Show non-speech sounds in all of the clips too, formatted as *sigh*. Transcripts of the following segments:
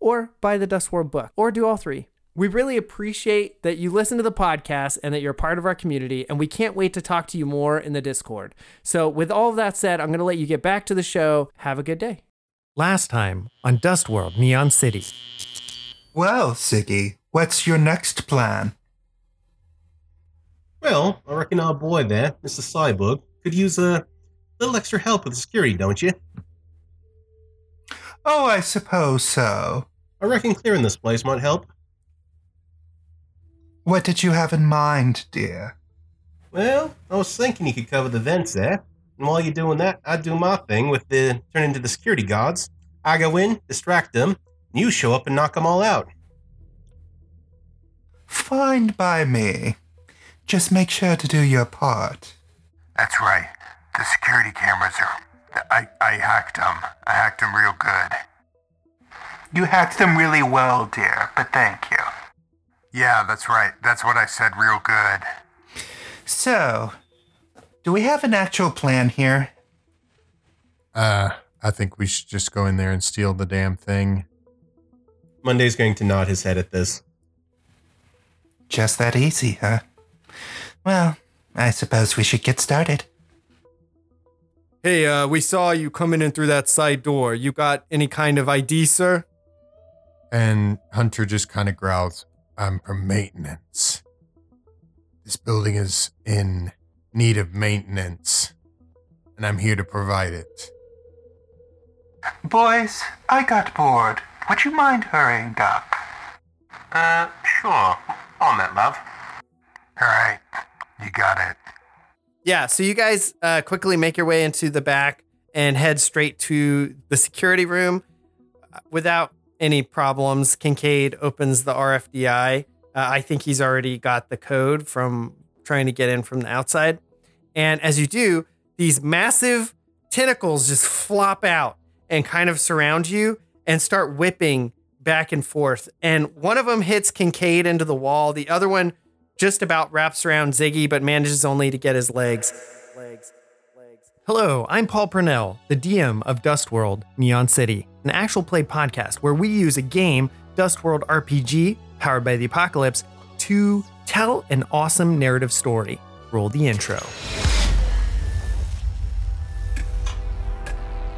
or buy the Dust World book, or do all three. We really appreciate that you listen to the podcast and that you're part of our community, and we can't wait to talk to you more in the Discord. So, with all of that said, I'm going to let you get back to the show. Have a good day. Last time on Dust World Neon City. Well, Ziggy, what's your next plan? Well, I reckon our boy there, Mr. Cyborg, could use a little extra help with security, don't you? Oh, I suppose so. I reckon clearing this place might help. What did you have in mind, dear? Well, I was thinking you could cover the vents there. And while you're doing that, I'd do my thing with the turn into the security guards. I go in, distract them, and you show up and knock them all out. Fine by me. Just make sure to do your part. That's right. The security cameras are. I, I hacked them. I hacked them real good. You hacked them really well, dear, but thank you. Yeah, that's right. That's what I said real good. So, do we have an actual plan here? Uh, I think we should just go in there and steal the damn thing. Monday's going to nod his head at this. Just that easy, huh? Well, I suppose we should get started. Hey, uh, we saw you coming in through that side door. You got any kind of ID, sir? And Hunter just kind of growls, I'm for maintenance. This building is in need of maintenance, and I'm here to provide it. Boys, I got bored. Would you mind hurrying up? Uh, sure. On that, love. All right, you got it. Yeah, so you guys uh, quickly make your way into the back and head straight to the security room uh, without any problems. Kincaid opens the RFDI. Uh, I think he's already got the code from trying to get in from the outside. And as you do, these massive tentacles just flop out and kind of surround you and start whipping back and forth. And one of them hits Kincaid into the wall. The other one just about wraps around Ziggy, but manages only to get his legs. Legs. Legs. Hello, I'm Paul Purnell, the DM of Dust World Neon City, an actual play podcast where we use a game, Dust World RPG, powered by the apocalypse, to tell an awesome narrative story. Roll the intro.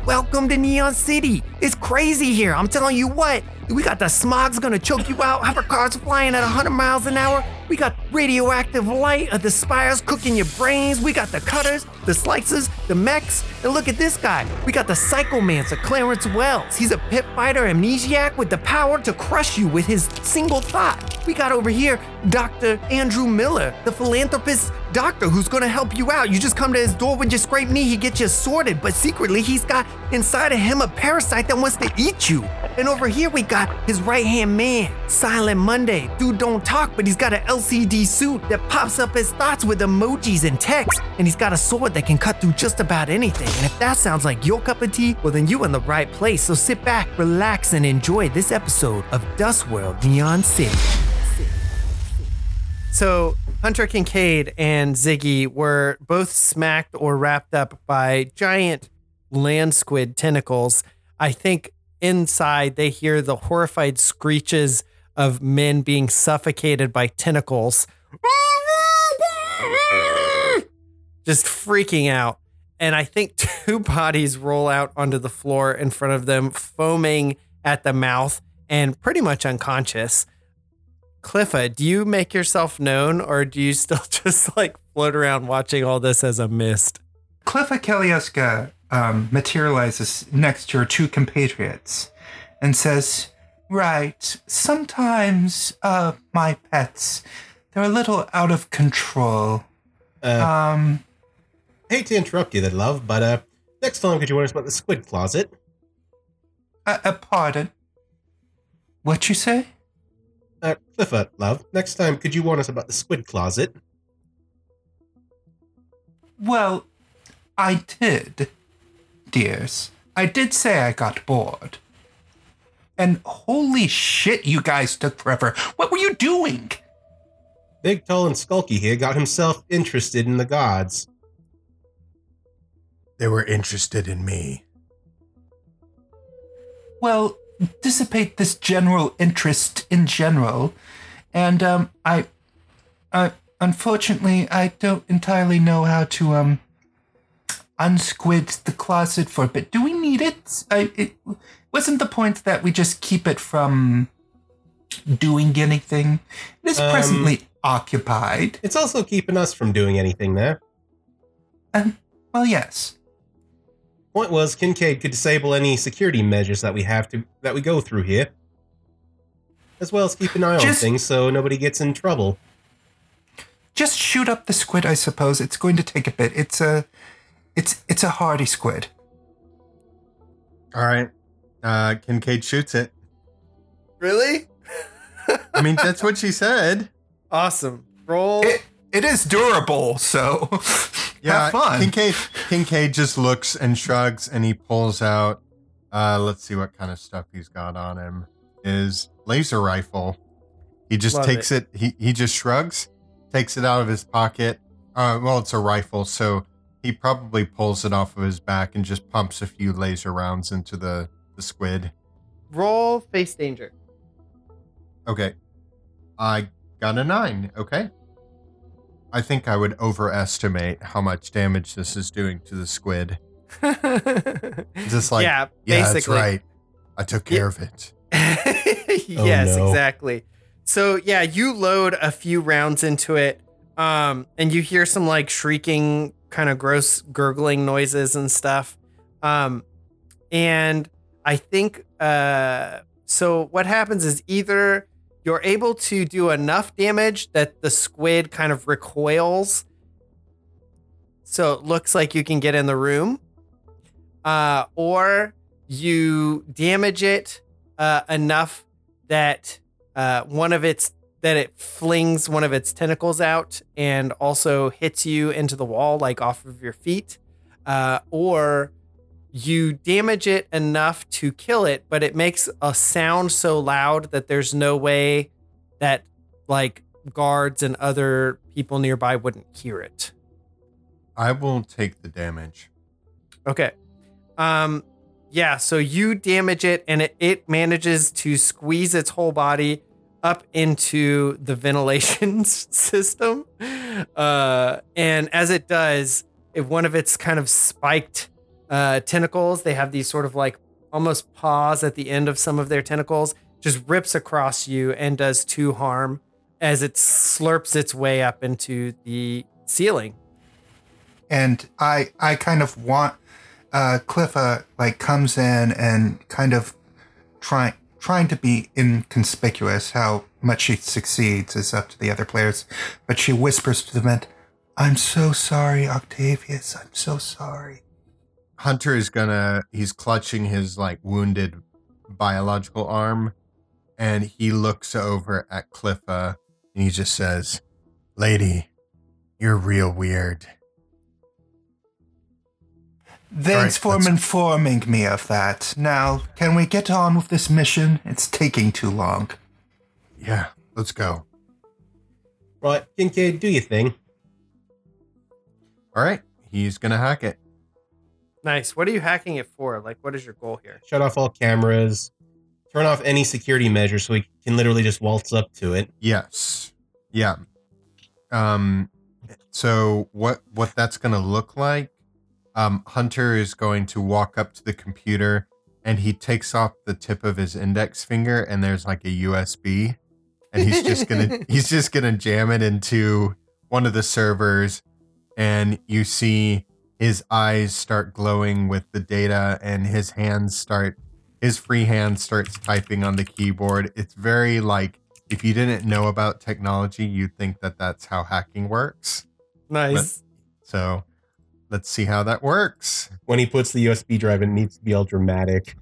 Welcome to Neon City. It's crazy here. I'm telling you what. We got the smog's gonna choke you out. Hovercars flying at 100 miles an hour. We got radioactive light of the spires cooking your brains. We got the cutters, the slices, the mechs. And look at this guy. We got the Psychomancer, Clarence Wells. He's a pit fighter amnesiac with the power to crush you with his single thought. We got over here Dr. Andrew Miller, the philanthropist doctor who's gonna help you out. You just come to his door with your scraped knee, he gets you sorted, but secretly he's got inside of him a parasite that wants to eat you. And over here we got his right hand man, Silent Monday. Dude don't talk, but he's got an LCD suit that pops up his thoughts with emojis and text. And he's got a sword that can cut through just about anything. And if that sounds like your cup of tea, well then you're in the right place. So sit back, relax, and enjoy this episode of Dust World Neon City. So Hunter Kincaid and Ziggy were both smacked or wrapped up by giant land squid tentacles. I think inside they hear the horrified screeches of men being suffocated by tentacles. Just freaking out. And I think *laughs* two bodies roll out onto the floor in front of them, foaming at the mouth and pretty much unconscious. Cliffa, do you make yourself known or do you still *laughs* just like float around watching all this as a mist? Cliffa Kalieska um, materializes next to her two compatriots and says, Right, sometimes uh, my pets, they're a little out of control. Uh, Um, hate to interrupt you there, love, but uh, next time could you warn us about the squid closet? uh, uh, pardon. What you say? Uh, Cliffa, love, next time could you warn us about the squid closet? Well, I did, dears. I did say I got bored. And holy shit, you guys took forever. What were you doing? Big, tall, and skulky here got himself interested in the gods. They were interested in me. Well, dissipate this general interest in general. And um I I unfortunately I don't entirely know how to um unsquid the closet for a bit. Do we need it? I it wasn't the point that we just keep it from doing anything. It is Um, presently occupied. It's also keeping us from doing anything there. And well yes. Point was, Kincaid could disable any security measures that we have to that we go through here, as well as keep an eye on things so nobody gets in trouble. Just shoot up the squid, I suppose. It's going to take a bit. It's a it's it's a hardy squid. All right. Uh, Kincaid shoots it. Really? I mean, that's what she said. *laughs* Awesome. Roll. It it is durable, so *laughs* Yeah, have fun. Kincaid Kincaid just looks and shrugs and he pulls out uh let's see what kind of stuff he's got on him. Is laser rifle. He just Love takes it. he he just shrugs, takes it out of his pocket. Uh well it's a rifle, so he probably pulls it off of his back and just pumps a few laser rounds into the, the squid. Roll face danger. Okay. I got a nine, okay? I think I would overestimate how much damage this is doing to the squid. *laughs* Just like yeah, Yeah, that's right. I took care of it. *laughs* yes, no. exactly. So yeah, you load a few rounds into it, um, and you hear some like shrieking, kind of gross gurgling noises and stuff. Um, and I think uh, so. What happens is either you're able to do enough damage that the squid kind of recoils, so it looks like you can get in the room, uh, or you damage it uh, enough that uh, one of its that it flings one of its tentacles out and also hits you into the wall like off of your feet. Uh, or you damage it enough to kill it but it makes a sound so loud that there's no way that like guards and other people nearby wouldn't hear it I will take the damage. Okay. Um yeah, so you damage it and it, it manages to squeeze its whole body up into the ventilation *laughs* system. Uh, and as it does, if one of its kind of spiked uh, tentacles, they have these sort of like almost paws at the end of some of their tentacles, just rips across you and does two harm as it slurps its way up into the ceiling. and I I kind of want uh Cliffa like comes in and kind of trying trying to be inconspicuous. How much she succeeds is up to the other players, but she whispers to the vent, "I'm so sorry, Octavius. I'm so sorry." Hunter is gonna he's clutching his like wounded biological arm and he looks over at Cliffa and he just says, Lady, you're real weird. Thanks All right, for let's- informing me of that. Now, can we get on with this mission? It's taking too long. Yeah, let's go. Right, Kincaid, do your thing. All right, he's gonna hack it. Nice. What are you hacking it for? Like, what is your goal here? Shut off all cameras. Turn off any security measures so we can literally just waltz up to it. Yes. Yeah. Um so what what that's going to look like um Hunter is going to walk up to the computer and he takes off the tip of his index finger and there's like a USB and he's just going *laughs* to he's just going to jam it into one of the servers and you see his eyes start glowing with the data and his hands start his free hand starts typing on the keyboard. It's very like if you didn't know about technology, you'd think that that's how hacking works. Nice. So let's see how that works. When he puts the USB drive it needs to be all dramatic.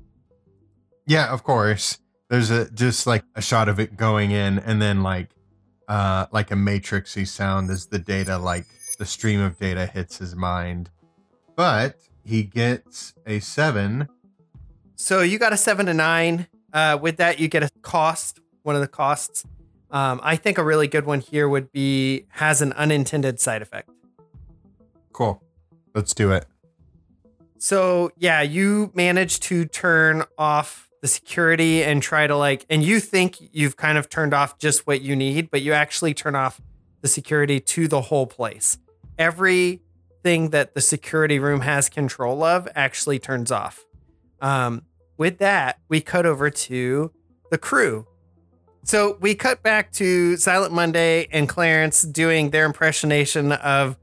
Yeah, of course. There's a just like a shot of it going in, and then like uh like a matrixy sound as the data like the stream of data hits his mind. But he gets a seven. So you got a seven to nine. Uh, with that, you get a cost. One of the costs. Um, I think a really good one here would be has an unintended side effect. Cool. Let's do it. So yeah, you manage to turn off the security and try to like, and you think you've kind of turned off just what you need, but you actually turn off the security to the whole place. That the security room has control of actually turns off. Um, with that, we cut over to the crew. So we cut back to Silent Monday and Clarence doing their impersonation of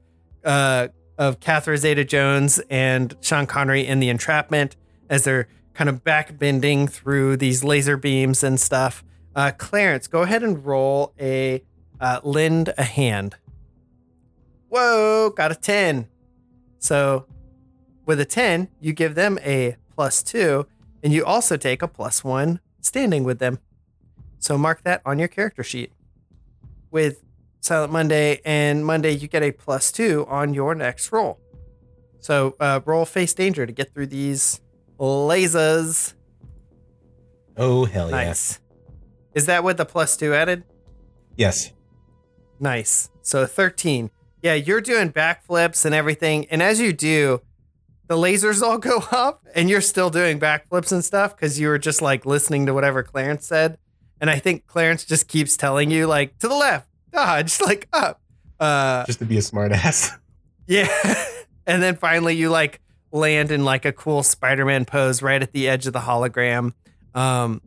uh, of Catherine Zeta Jones and Sean Connery in The Entrapment as they're kind of back bending through these laser beams and stuff. Uh, Clarence, go ahead and roll a uh, lend a hand. Whoa, got a 10. So with a 10, you give them a plus two, and you also take a plus one standing with them. So mark that on your character sheet. With Silent Monday and Monday, you get a plus two on your next roll. So uh, roll face danger to get through these lasers. Oh, hell yeah. Nice. Is that with the plus two added? Yes. Nice. So 13. Yeah, you're doing backflips and everything. And as you do, the lasers all *laughs* go up and you're still doing backflips and stuff because you were just like listening to whatever Clarence said. And I think Clarence just keeps telling you, like, to the left, dodge, *laughs* like up. Uh, Just to be a smartass. *laughs* yeah. and then finally you like land in like a cool Spider-Man pose right at the edge of the hologram. Um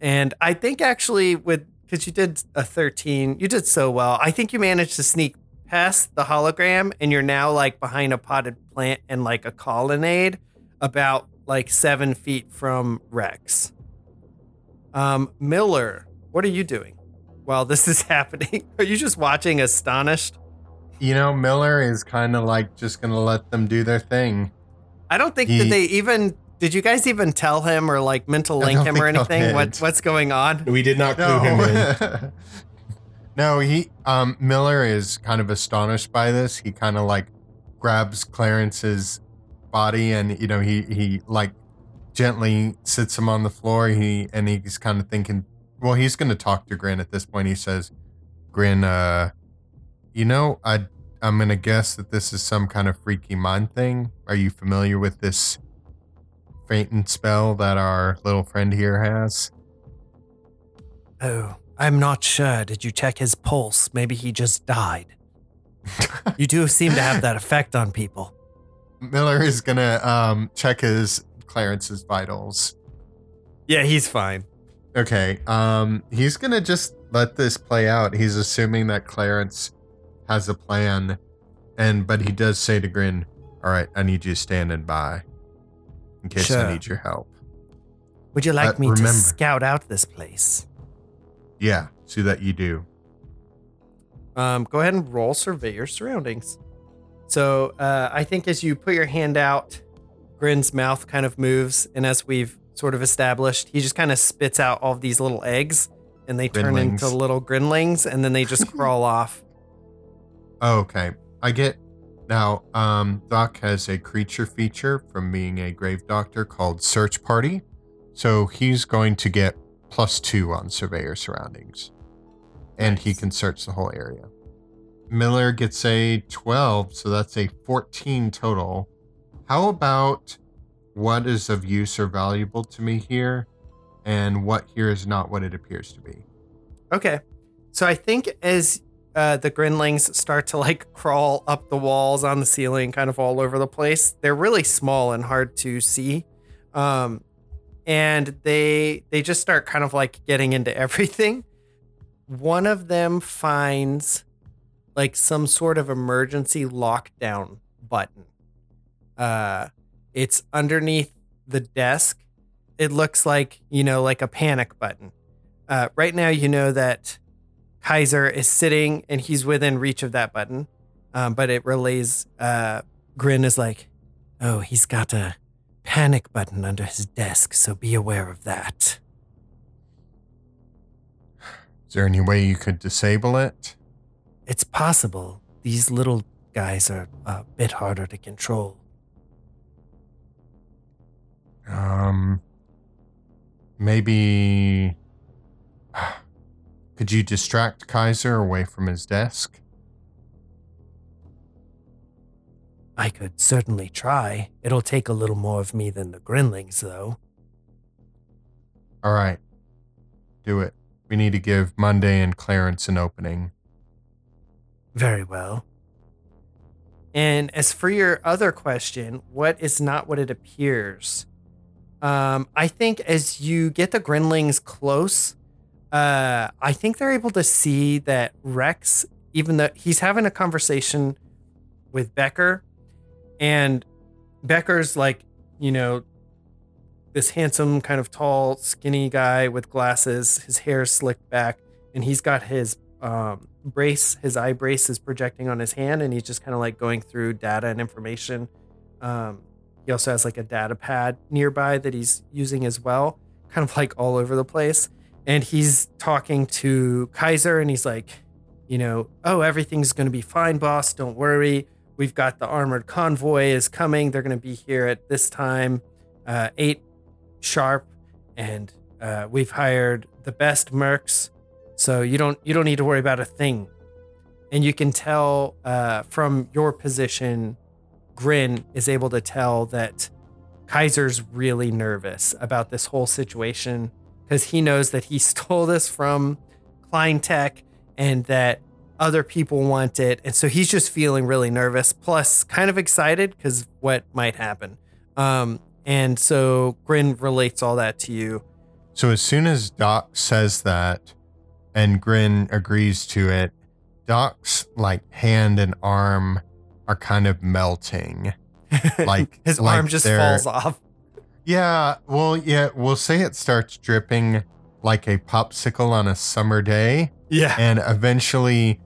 and I think actually with cuz you did a 13, you did so well. I think you managed to sneak past the hologram and you're now like behind a potted plant and like a colonnade about like 7 feet from Rex. Um Miller, what are you doing while this *laughs* is happening? Are you just watching astonished? You know, Miller is kind of like just going to let them do their thing. I don't think He- did they even did you guys even tell him or like mental I link him or anything? What what's going on? We did not clue him in. *laughs* No. he um Miller is kind of astonished by this. He kind of like grabs Clarence's body and you know, he he like gently sits him on the floor. He and he's kind of thinking, well, he's going to talk to Grin at this point. He says, "Grin, uh you know, I I'm going to guess that this is some kind of freaky mind thing. Are you familiar with this fainting spell that our little friend here has?" Oh, I'm not sure. Did you check his pulse? Maybe he just died. *laughs* you do seem to have that effect on people. Miller is gonna um check his Clarence's vitals. Yeah, he's fine. Okay. Um he's gonna just let this play out. He's assuming that Clarence has a plan. And but he does say to Grin, Alright, I need you standing by. In case Sure. I need your help. Would you like me to scout out this place? Yeah, see that you do. Um, go ahead and roll survey your surroundings. So uh, I think as you put your hand out, Grin's mouth kind of moves, and as we've sort of established, he just kind of spits out all of these little eggs, and they turn Grinlings. into little grinlings, and then they just *laughs* crawl off. Oh, okay. I get now um Doc has a creature feature from being a grave doctor called Search Party. So he's going to get plus two on survey your surroundings. And he can search the whole area. Miller gets a 12, so that's a 14 total. How about what is of use or valuable to me here? And what here is not what it appears to be. Okay. So I think as uh, the grinlings start to like crawl up the walls on the ceiling, kind of all over the place, they're really small and hard to see. Um, and they they just start kind of like getting into *laughs* everything. One of them finds like some sort of emergency lockdown button. Uh, it's underneath the desk. It looks like you know like a panic button. Uh, right now, you know that Kaiser is sitting and he's within reach of that button, um, but it relays. Uh, Grin is like, "Oh, he's got a panic button under his desk, so be aware of that. Is there any way you could disable it? It's possible these little guys are a bit harder to control. Um, maybe. *sighs* Could you distract Kaiser away from his desk? I could certainly try. It'll take a little more of me than the Grinlings, though. All right. Do it. We need to give Monday and Clarence an opening. Very well. And as for your other question, what is not what it appears? Um, I think as you get the Grinlings close, uh, I think they're able to see that Rex, even though he's having a conversation with Becker, and Becker's like, you know, this handsome, kind of tall, skinny guy with glasses, his hair slicked back, and he's got his um, brace, his eye brace is projecting on his hand, and he's just kind of like going through data and information. Um, he also has like a data pad nearby that he's using as well, kind of like all over the place. And he's talking to Kaiser, and he's like, you know, oh, everything's going to be fine, boss. Don't worry. We've got the armored convoy is coming. They're going to be here at this time, uh, eight sharp, and uh, we've hired the best mercs so you don't you don't need to worry about a thing and you can tell uh, from your position grin is able to tell that kaiser's really nervous about this whole situation because he knows that he *laughs* stole this from klein tech and that other people want it. And so he's just feeling really nervous plus kind of excited because what might happen. Um, and so grin relates all that to you. So as soon as Doc says that and Grin agrees to it, Doc's like hand and arm are kind of melting. *laughs* Like his like arm just falls off. Yeah, well, yeah, we'll say it starts dripping like a popsicle on a summer day, yeah and eventually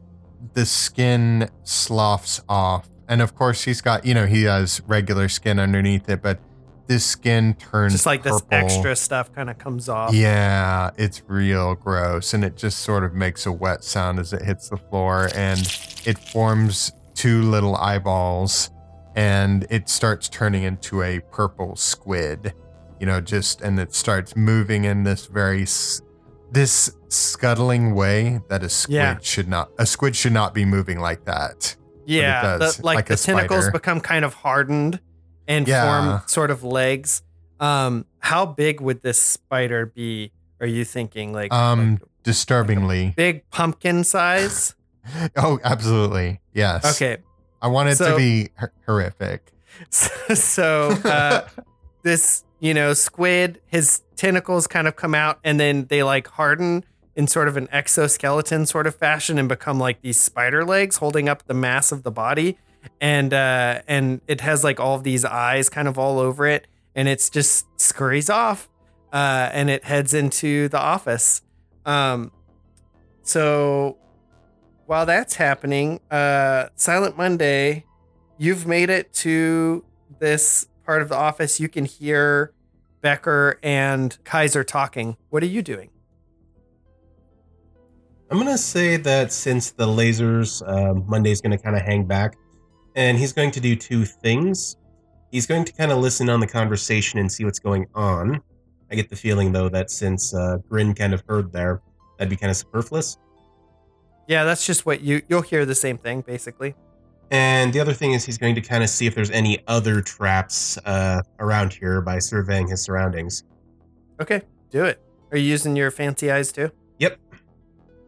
the skin sloughs off. And of course, he's got, you know, he has regular skin underneath it, but this skin turns just like this extra stuff kind of comes off. Yeah, it's real gross. And it just sort of makes a wet sound as it hits the floor and it forms two little eyeballs and it starts turning into a purple squid. You know, just and it starts moving in this very this scuttling way that a squid Yeah. should not a squid should not be moving like that. yeah. does, the- like, like the tentacles spider. become kind of hardened and Yeah. form sort of legs. Um, how big would this spider be? Are you thinking like? Um like- disturbingly. Big pumpkin size. *laughs* Oh, absolutely. Yes. Okay. I want it So- to be hor- horrific. *laughs* so uh, this you know squid his tentacles kind of come out and then they like harden in sort of an exoskeleton sort of fashion and become like these spider legs holding up the mass of the body. And uh and it has like all of these eyes kind of all over it and it's just scurries off uh and it heads into the office. Um so while that's happening uh silent monday you've made it to this part of the office. You can hear Becker and Kaiser talking. What are you doing? I'm gonna say that since the lasers, um, Monday's gonna kind of hang back, and he's going to do two things. He's going to kind of listen on the conversation and see what's going on. I get the feeling though that since uh, Grin kind of heard there, that'd be kind of superfluous. Yeah, that's just what you you'll hear the same thing basically. And the other thing is he's going to kind of see if there's any other traps uh, around here by surveying his surroundings. Okay, do it. Are you using your fancy eyes too? Yep.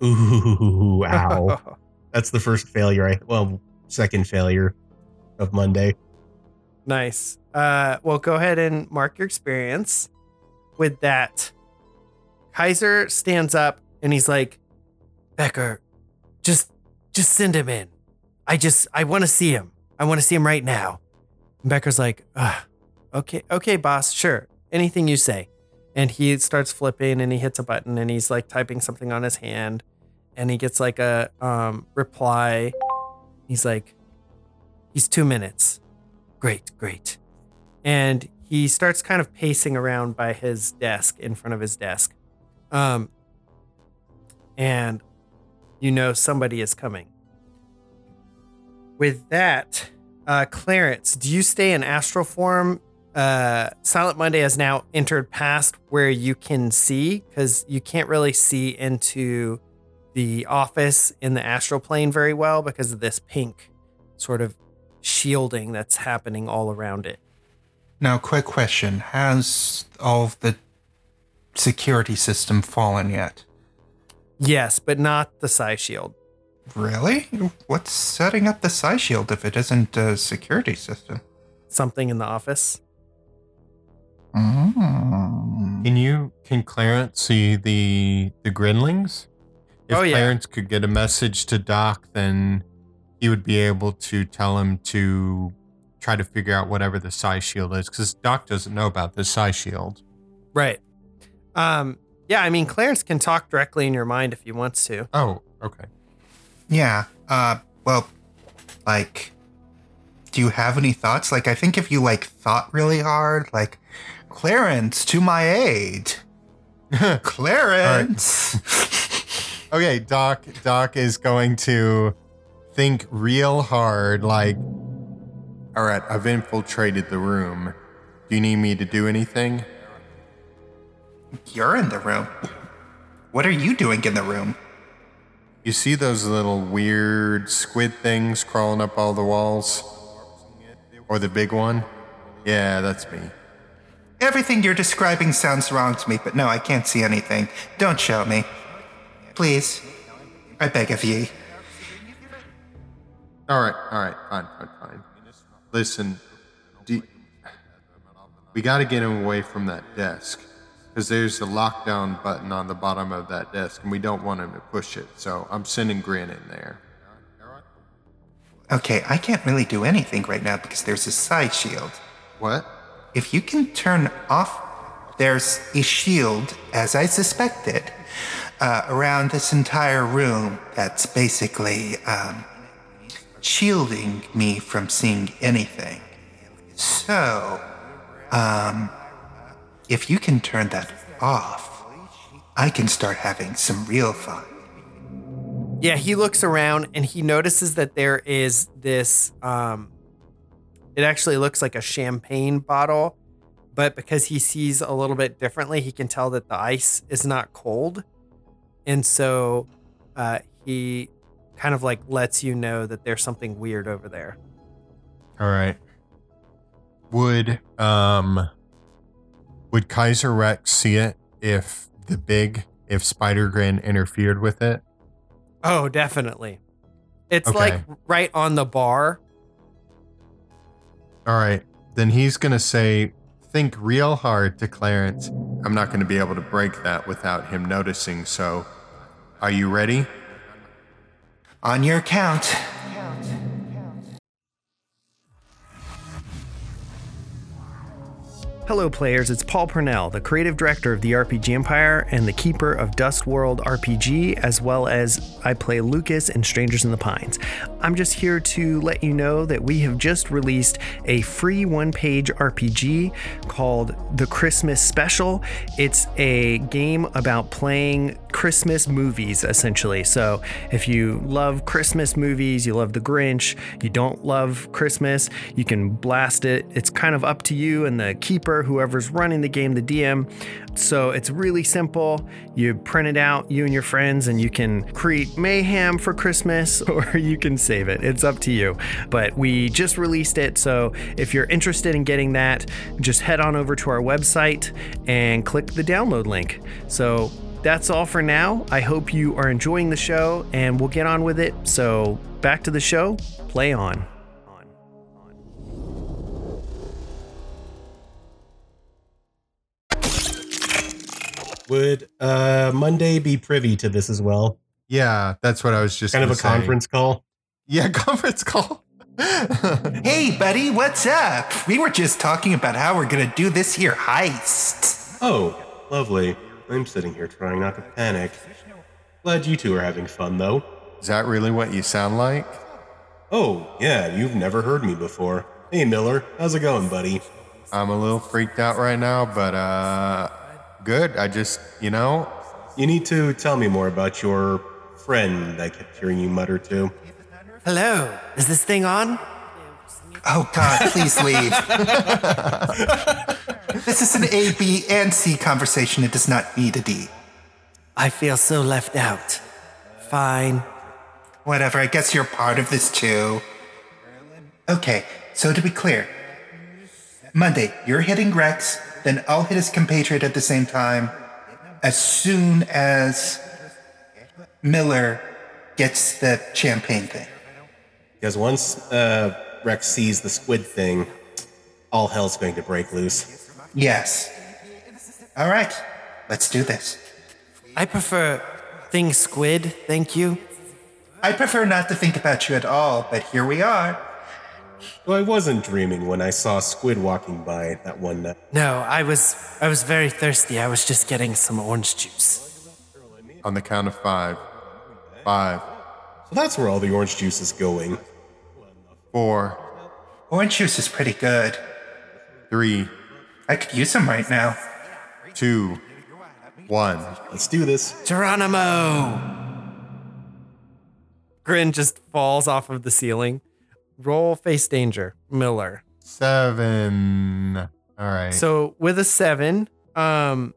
Ooh, ow. *laughs* That's the first failure. I well, second failure of Monday. nice. Uh, well, go ahead and mark your experience with that. Kaiser stands up and he's like, Becker, just just send him in. I just I want to see him. I want to see him right now. And Becker's like, okay, okay, boss, sure. Anything you say. And he starts flipping and he hits a button and he's like typing something on his hand and he gets like a um reply. He's like, he's two minutes. Great, great. And he starts kind of pacing around by his desk in front of his desk. Um and you know somebody is coming. With that, uh, Clarence, do you stay in astral form? Uh, Silent Monday has now entered past where you can see because you can't really see into the office in the astral plane very well because of this pink sort of shielding that's happening all around it. Now, quick question: Has all of the security system fallen yet? Yes, but not the psi shield. Really? What's setting up the Psi Shield if it isn't a security system? Something in the office. Mm. Can you can Clarence see the the Grinlings? If Oh, yeah. Clarence could get a message to Doc, then he would be able to tell him to try to figure out whatever the Psi shield is, because Doc doesn't know about the Psi shield. Right. Um, yeah, I mean, Clarence can talk directly in your mind if he wants to. Oh, okay. Yeah. Uh. Well, like, do you have any thoughts? Like, I think if you like thought really hard, like, Clarence to my aid. *laughs* Clarence. Okay, Doc Doc is going to think real hard like All right, I've infiltrated the room. Do you need me to do anything? You're in the room. What are you doing in the room? You see those little weird squid things crawling up all the walls? Or the big one? Yeah, that's me. Everything you're describing sounds wrong to me, but no, I can't see anything. Don't show me. Please. I beg of ye. All right, all right, fine, fine, fine. Listen, do, we got to get him away from that desk because there's a lockdown button on the bottom of that desk, and we don't want him to push it. So I'm sending Grin in there. Okay, I can't really do anything right now because there's a Psi shield. What? If you can turn off, there's a shield, as I suspected, uh, around this entire room that's basically um, shielding me from seeing anything. So, um, if you can turn that off, I can start having some real fun. Yeah, he looks around and he notices that there is this um it actually looks like a champagne bottle, but because he sees a little bit differently, he can tell that the ice is not cold. And so uh he kind of like lets you know that there's something weird over there. All right. Would um would Kaiser Rex see it if the big if Spider Grin interfered with it? Oh, definitely. It's Okay. like right on the bar. All right. Then he's going to say, Think real hard to Clarence. I'm not going to be able to break that without him noticing. So, are you ready? On your count. Hello, players. It's Paul Purnell, the creative director of the RPG Empire and the keeper of Dust World RPG, as well as I play Lucas in Strangers in the Pines. I'm just here to let you know that we have just released a free one page RPG called The Christmas Special. It's a game about playing Christmas movies, essentially. So if you love Christmas movies, you love The Grinch, you don't love Christmas, you can blast it. It's kind of up to you and the keeper, whoever's running the game, the DM. So it's really simple. You print it out, you and your friends, and you can create mayhem for Christmas *laughs* or you can save it. It's up to you. But we just released it. So if you're interested in getting that, just head on over to our website and click the download link. So that's all for now. I hope you are enjoying the show and we'll get on with it. So back to the show. Play on. Would uh, Monday be privy to this as well? Yeah, that's what I was just Kind of a say. conference call. Yeah, *laughs* conference call. *laughs* Hey, buddy, what's up? We were just talking about how we're gonna do this here heist. Oh, lovely. I'm sitting here trying not to panic. Glad you two are having fun, though. Is that really what you sound like? Oh, yeah, you've never heard me before. Hey, Miller, how's it going, buddy? I'm a little freaked out right now, but uh good. I just, you know, You need to tell me more about your friend I kept hearing you mutter to. Hello. Is this thing on? Oh, God, please leave. this is an A, B, and C conversation. It does not need a D. I feel so left out. Fine. Whatever, I guess you're part of this too. Okay, so to be clear, Monday, you're hitting Rex, then I'll hit his compatriot at the same time as soon as Miller gets the champagne thing. Because once uh, Rex sees the squid thing, all hell's going to break loose. Yes. All right, let's do this. I prefer thing squid, thank you. I prefer not to think about you at all, but here we are. Though I wasn't dreaming when I saw squid walking by that one night. No, I was I was very thirsty. I was just getting some orange juice. on the count of five. Five, So that's where all the orange juice is going. four, Orange juice is pretty good. three, I could use some right now. two, one. Let's do this. Geronimo! Grin just falls off of the ceiling. Roll face danger, Miller. Seven. All right. So with a seven, um,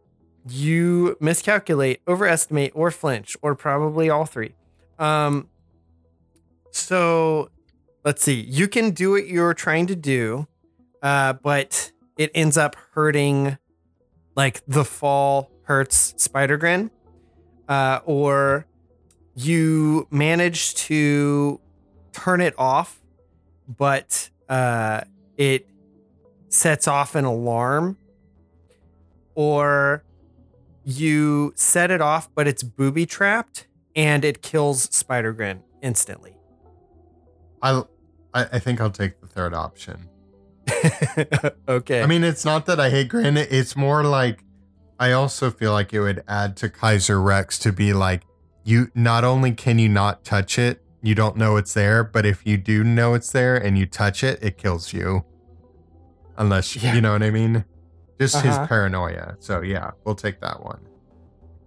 you miscalculate, overestimate, or flinch, or probably all three. Um, so let's see. You can do what you're trying to do, uh, but it ends up hurting. Like the fall hurts Spider Grin, uh, or you manage to turn it off, but uh, it sets off an alarm or you set it off but it's booby trapped and it kills spider grin instantly I, I I think I'll take the third option. *laughs* okay I mean, it's not that I hate Grin. It's more like I also feel like it would add to Kaiser Rex to be like, you not only can you not touch it, you don't know it's there, but if you do know it's there and you touch it, it kills you. Unless Yeah. you know what I mean. Just Uh-huh. his paranoia. So yeah, we'll take that one.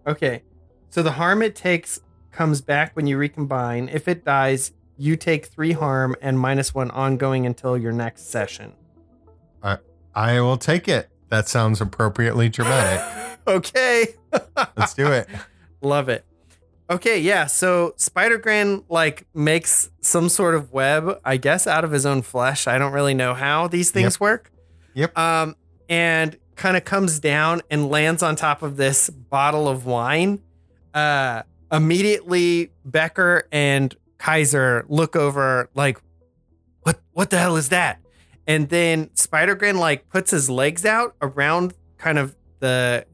okay so the harm it takes comes back when you recombine if it dies you take three harm and minus one ongoing until your next session I will take it. That sounds appropriately dramatic. *laughs* okay Let's do it. *laughs* Love it. Okay, yeah. So Spider Grin like makes some sort of web, I guess, out of his own flesh. I don't really know how these things work. Yep. Um, and kind of comes down and lands on top of this bottle of wine, uh, immediately Becker and Kaiser look over like, what what the hell is that? And then Spider Grin like puts his legs out around kind of the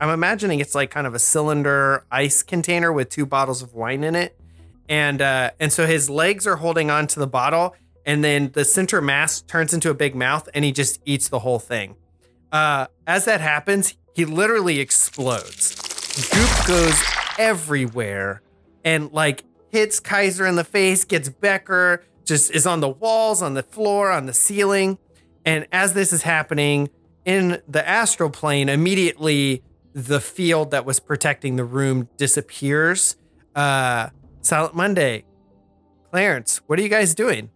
I'm imagining it's like kind of a cylinder ice container with two bottles of wine in it. And uh and so his legs are holding on to the bottle and then the center mass turns into a big mouth and he just eats the whole thing. Uh as that happens, he literally explodes. Goop goes everywhere and like hits Kaiser in the face, gets Becker, just is on the walls, on the floor, on the ceiling. And as this is happening in the astral plane, immediately the field that was protecting the room disappears. Uh, Silent Monday, Clarence, what are you guys doing?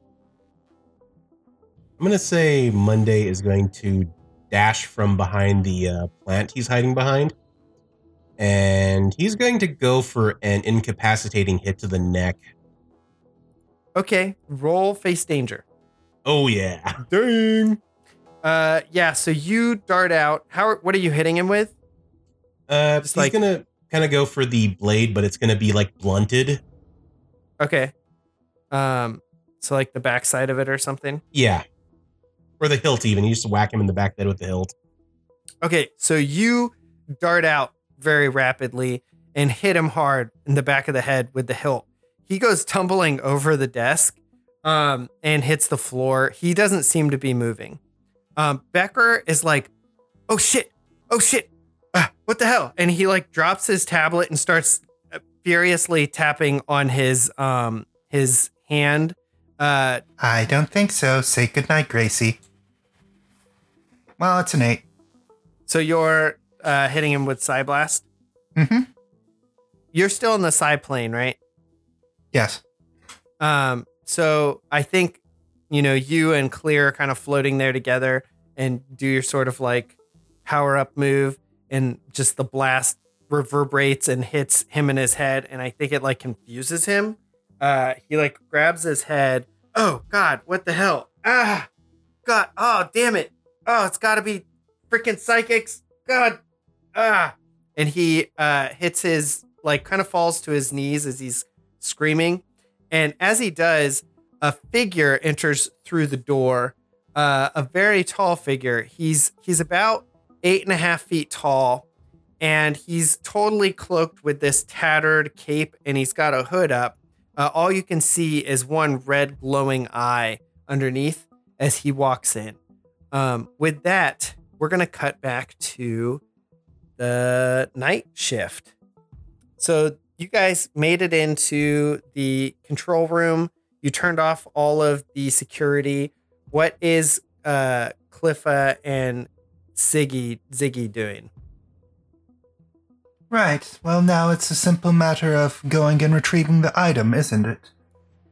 I'm gonna say Monday is going to dash from behind the uh, plant he's hiding behind, and he's going to go for an incapacitating hit to the neck. Okay, roll face danger. Oh yeah, Dang. Uh, yeah. So you dart out. How? What are you hitting him with? Uh, Just he's like- gonna kind of go for the blade, but it's gonna be like blunted. Okay. Um. So like the backside of it or something. Yeah, or the hilt even. You just whack him in the back of the head with the hilt. Okay, so you dart out very rapidly and hit him hard in the back of the head with the hilt. He goes tumbling over the desk um, and hits the floor. He doesn't seem to be moving. Um, Becker is like, "Oh shit! Oh shit! Ah, what the hell?" And he like drops his tablet and starts uh, furiously tapping on his um his hand. Uh, I don't think so. Say goodnight, Gracie. Well, it's an eight. so you're uh, hitting him with Psi Blast. Mm-hmm. You're still in the Psi plane, right? Yes. Um, so I think, you know, you and Clear are kind of floating there together and do your sort of like power up move and just the blast reverberates and hits him in his head. And I think it like confuses him. Uh, he like grabs his head. Oh God, what the hell? Ah, God. Oh, damn it. Oh, it's gotta be freaking psychics. God. Ah. And he uh hits his like kind of falls to his knees as he's screaming. And as he does, a figure enters through the door. Uh, a very tall figure. He's he's about eight and a half feet tall, and he's totally cloaked with this tattered cape, and he's got a hood up. Uh, all you can see is one red glowing eye underneath as he walks in. Um, with that, we're gonna cut back to the night shift. So you guys made it into the control room. You turned off all of the security. What is uh Cliffa and Ziggy Ziggy doing? Right. Well, now it's a simple matter of going and retrieving the item, isn't it?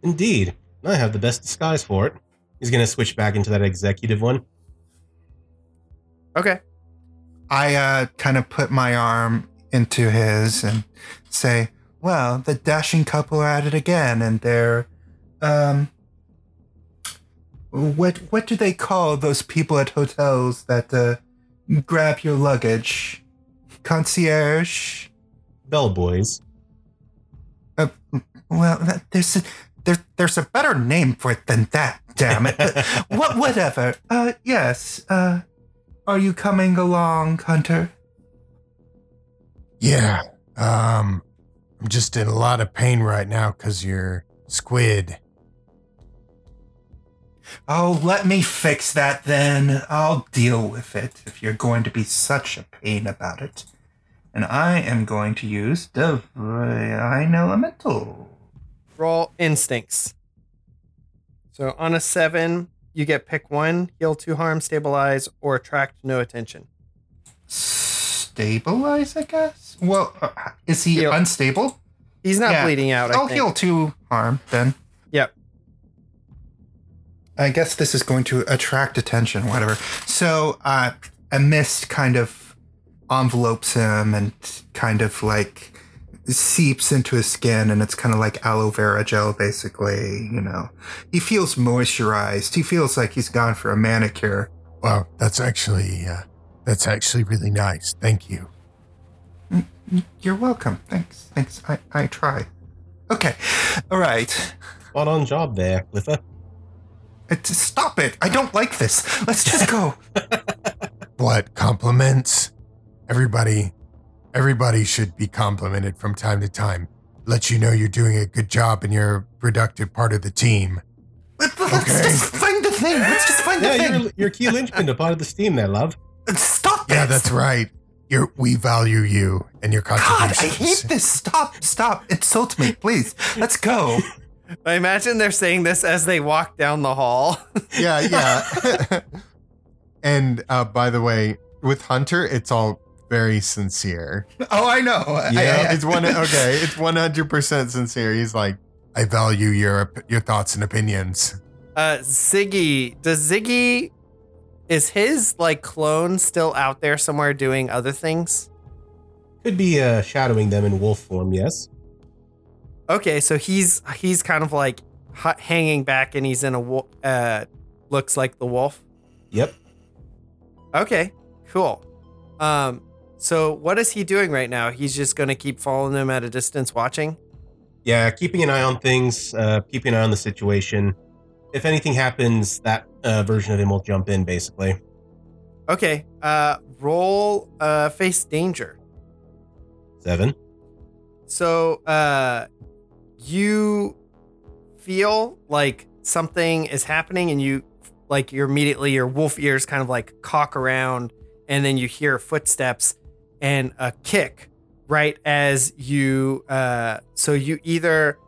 Indeed, I have the best disguise for it. He's gonna switch back into that executive one. Okay. I uh, kind of put my arm into his and say, "Well, the dashing couple are at it again, and they're, um, what what do they call those people at hotels that uh, grab your luggage? Concierge? Bellboys. Uh, well, there's a, there, there's a better name for it than that. Damn it! *laughs* What whatever. Uh, yes. Uh, are you coming along, Hunter? Yeah. Um, I'm just in a lot of pain right now because you're squid. Oh, let me fix that then. I'll deal with it if you're going to be such a pain about it. And I am going to use Divine Elemental. Roll instincts. So on a seven, you get pick one, heal two harm, stabilize, or attract no attention. Stabilize, I guess? Well, uh, is he Heal. unstable? He's not Yeah. bleeding out. I I'll heal two harm then. Yep. I guess this is going to attract attention, whatever. So uh, a mist kind of envelopes him and kind of like seeps into his skin, and it's kind of like aloe vera gel, basically. You know, he feels moisturized. He feels like he's gone for a manicure. Wow, that's actually uh, that's actually really nice. Thank you. You're welcome. Thanks. Thanks. I, I try. Okay. All right. Spot on job there, Cliffa. Stop it. I don't like this. Let's just go. *laughs* What compliments? Everybody, everybody should be complimented from time to time. Let you know you're doing a good job and you're a productive part of the team. Let, us Okay. just find the thing. Let's just find the Yeah, thing. you're, you're key linchpin to part of the steam there, love. Stop Yeah, it. that's right. You're, we value you and your contributions. God. I hate this. Stop. Stop. Insult me, please. Let's go. *laughs* I imagine they're saying this as they walk down the hall. Yeah, *laughs* yeah. *laughs* and uh, by the way, with Hunter, it's all very sincere. Oh, I know. Yeah, I- It's one *laughs* okay. It's one hundred percent sincere. He's like, I value your your thoughts and opinions. Uh, Ziggy, does Ziggy, is his like clone still out there somewhere doing other things? Could be uh, shadowing them in wolf form, yes. Okay, so he's he's kind of like h- hanging back and he's in a uh looks like the wolf. Yep. Okay, cool. Um, so what is he doing right now? He's just gonna keep following them at a distance, watching. Yeah, keeping an eye on things, uh, keeping an eye on the situation. If anything happens, that uh, version of him will jump in, basically. Okay, uh, roll uh face danger. Seven. So, uh, you feel like something is happening, and you like you're immediately your wolf ears kind of like cock around, and then you hear footsteps and a kick right as you. Uh, so you either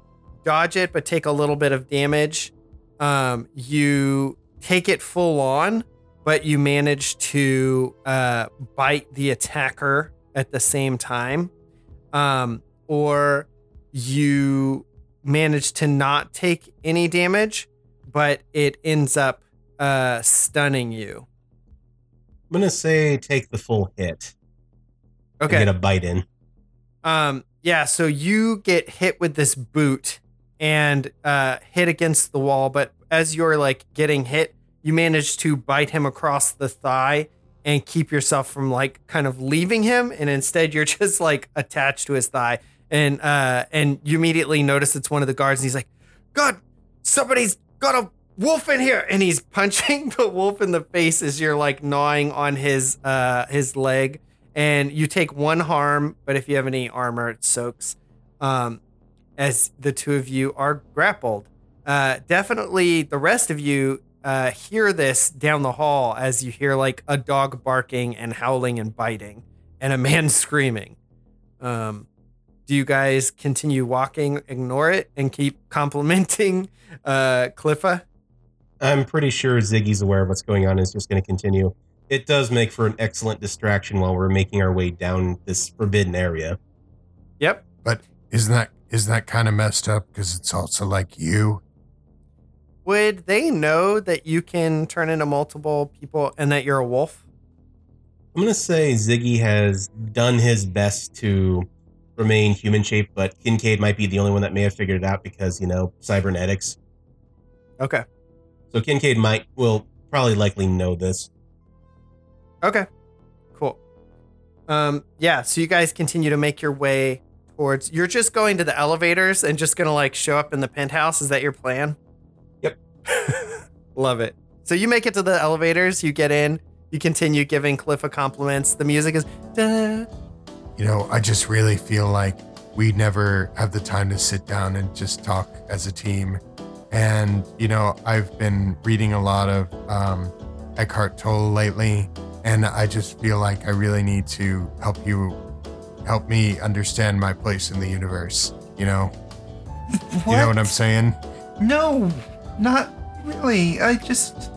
dodge it but take a little bit of damage. Um, you take it full on, but you manage to uh, bite the attacker at the same time um, or you manage to not take any damage, but it ends up uh, stunning you. I'm gonna say take the full hit. Okay. Get a bite in. Um, yeah, so you get hit with this boot and uh, hit against the wall, but as you're like getting hit, you manage to bite him across the thigh and keep yourself from like kind of leaving him, and instead you're *laughs* just like attached to his thigh, and uh, and you immediately notice it's one of the guards, and he's like, "God, somebody's got a wolf in here," and he's *laughs* punching the wolf in the face as you're like gnawing on his uh his leg and you take one harm, but if you have any armor, it soaks. Um, as the two of you are grappled, uh, definitely the rest of you uh, hear this down the hall as you hear like a dog barking and howling and biting, and a man *laughs* screaming. Um, do you guys continue walking, ignore it, and keep *laughs* complimenting uh, Cliffa? I'm pretty sure Ziggy's aware of what's going on and is just going to continue. It does make for an excellent distraction while we're making our way down this forbidden area. Yep. But isn't that isn't that kind of messed up? Because it's also like you. Would they know that you can turn into multiple people and that you're a wolf? I'm going to say Ziggy has done his best to remain human shaped, but Kincaid might be the only one that may have figured it out because, you know, cybernetics. Okay. So Kincaid might, will probably likely know this. Okay. Cool. Um, yeah, so you guys continue to make your way towards you're just going to the elevators and just gonna like show up in the penthouse. Is that your plan? Yep. *laughs* Love it. So you make it to the elevators, you get in, you continue giving Cliffa compliments. The music is da, You know, I just really feel like we never have the time to sit down and just talk as a team. And, you know, I've been reading a lot of um, Eckhart Tolle lately, and I just feel like I really need to help you, help me understand my place in the universe. You know, you know what I'm saying? No, not really. I just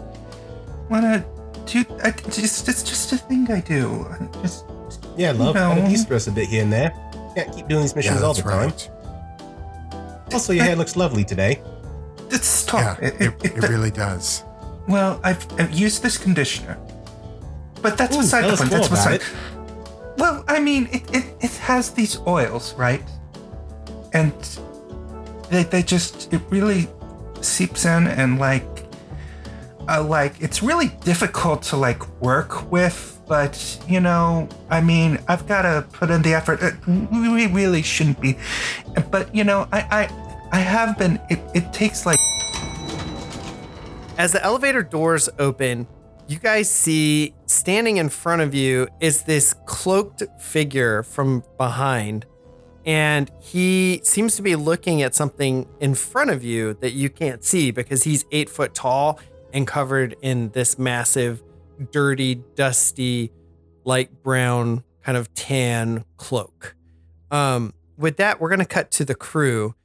want to do. I just it's just a thing I do. I just Yeah, love. No. Gotta de-stress a bit here and there. Can't keep doing these missions all the time. Also, your hair looks lovely today. just stop. Yeah, it, it really does. Well, I've, I've used this conditioner, but that's Ooh, beside the point. That's about beside. it. Well, I mean, it, it, it has these oils, right? And they, they just, it really seeps in and like, uh, like, it's really difficult to like work with but you know, I mean, I've got to put in the effort. We we really shouldn't be, but you know, I I, I have been. It, it takes like As the elevator doors open, you guys see standing in front of you is this cloaked figure from behind. And he seems to be looking at something in front of you that you can't see because he's eight foot tall and covered in this massive, dirty, dusty, light brown, kind of tan cloak. Um, with that, we're going to cut to the crew.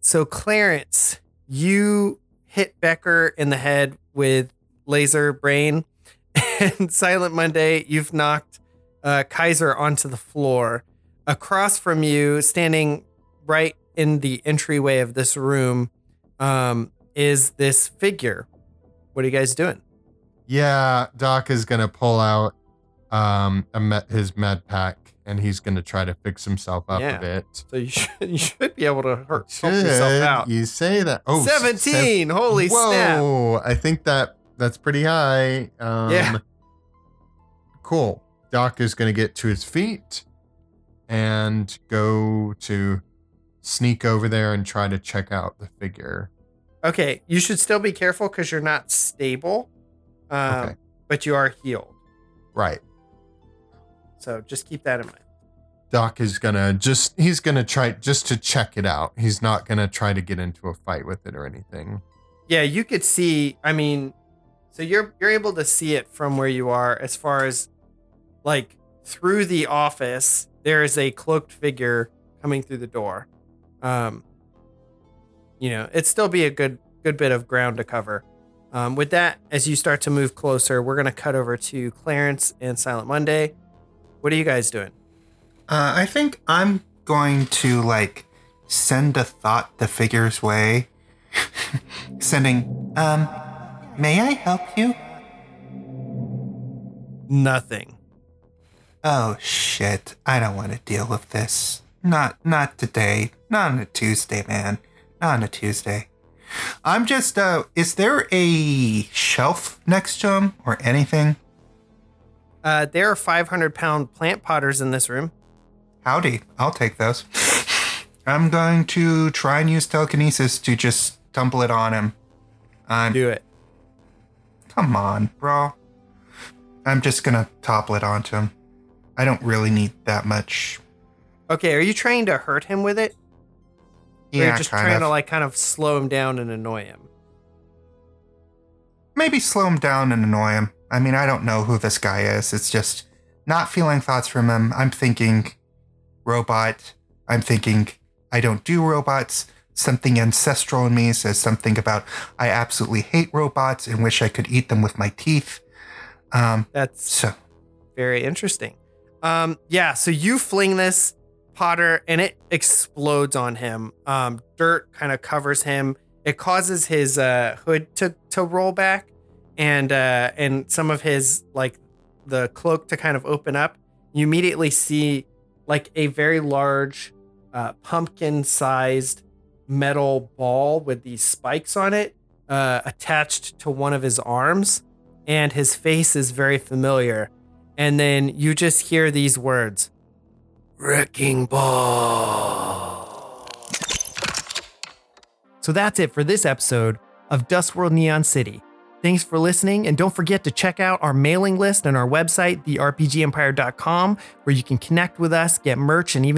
So, Clarence, you hit Becker in the head with laser brain, *laughs* and Silent Monday, you've knocked uh, Kaiser onto the floor. Across from you, standing right in the entryway of this room, um, is this figure. What are you guys doing? Yeah, Doc is gonna pull out um a med, his med pack and he's gonna try to fix himself up Yeah. a bit. So you *laughs* should, you should be able to hurt, help yourself Should out. You say that? Oh, 17! Holy snap! Whoa! I think that that's pretty high. Um, Yeah. Cool. Doc is gonna get to his feet and go to sneak over there and try to check out the figure. Okay, you should still be careful because you're not stable, um, Okay. but you are healed. Right. So just keep that in mind. Doc is gonna just he's gonna try just to check it out. He's not gonna try to get into a fight with it or anything. Yeah, you could see. I mean, so you're you're able to see it from where you are, as far as like through the office. There is a cloaked figure coming through the door. Um, you know, it'd still be a good good bit of ground to cover. Um, with that, as you start to move closer, we're gonna cut over to Clarence and Silent Monday. What are you guys doing? Uh, I think I'm going to like send a thought the figure's way. *laughs* Sending, um, may I help you? Nothing. Oh shit, I don't want to deal with this. Not not today. Not on a Tuesday, man. Not on a Tuesday. I'm just uh is there a shelf next to him or anything? Uh, there are 500 pound plant potters in this room. Howdy, I'll take those. I'm going to try and use telekinesis to just tumble it on him. I'm Do it. come on, bro. I'm just gonna topple it onto him. I don't really need that much. Okay, are you trying to hurt him with it? Or Yeah, you're just trying of. to like kind of slow him down and annoy him. maybe slow him down and annoy him. I mean, I don't know who this guy is. It's just not feeling thoughts from him. I'm thinking robot. I'm thinking I don't do robots. Something ancestral in me says something about I absolutely hate robots and wish I could eat them with my teeth. Um, That's so very interesting. Um, yeah, so you fling this Potter and it explodes on him. Um, dirt kind of covers him. It causes his uh, hood to to roll back, and uh, and some of his like the cloak to kind of open up. You immediately see like a very large, uh, pumpkin-sized metal ball with these spikes on it uh, attached to one of his arms, and his face is very familiar. And then you just hear these words Wrecking Ball. So that's it for this episode of Dust World Neon City. Thanks for listening, and don't forget to check out our mailing list on our website, therpgempire.com, where you can connect with us, get merch, and even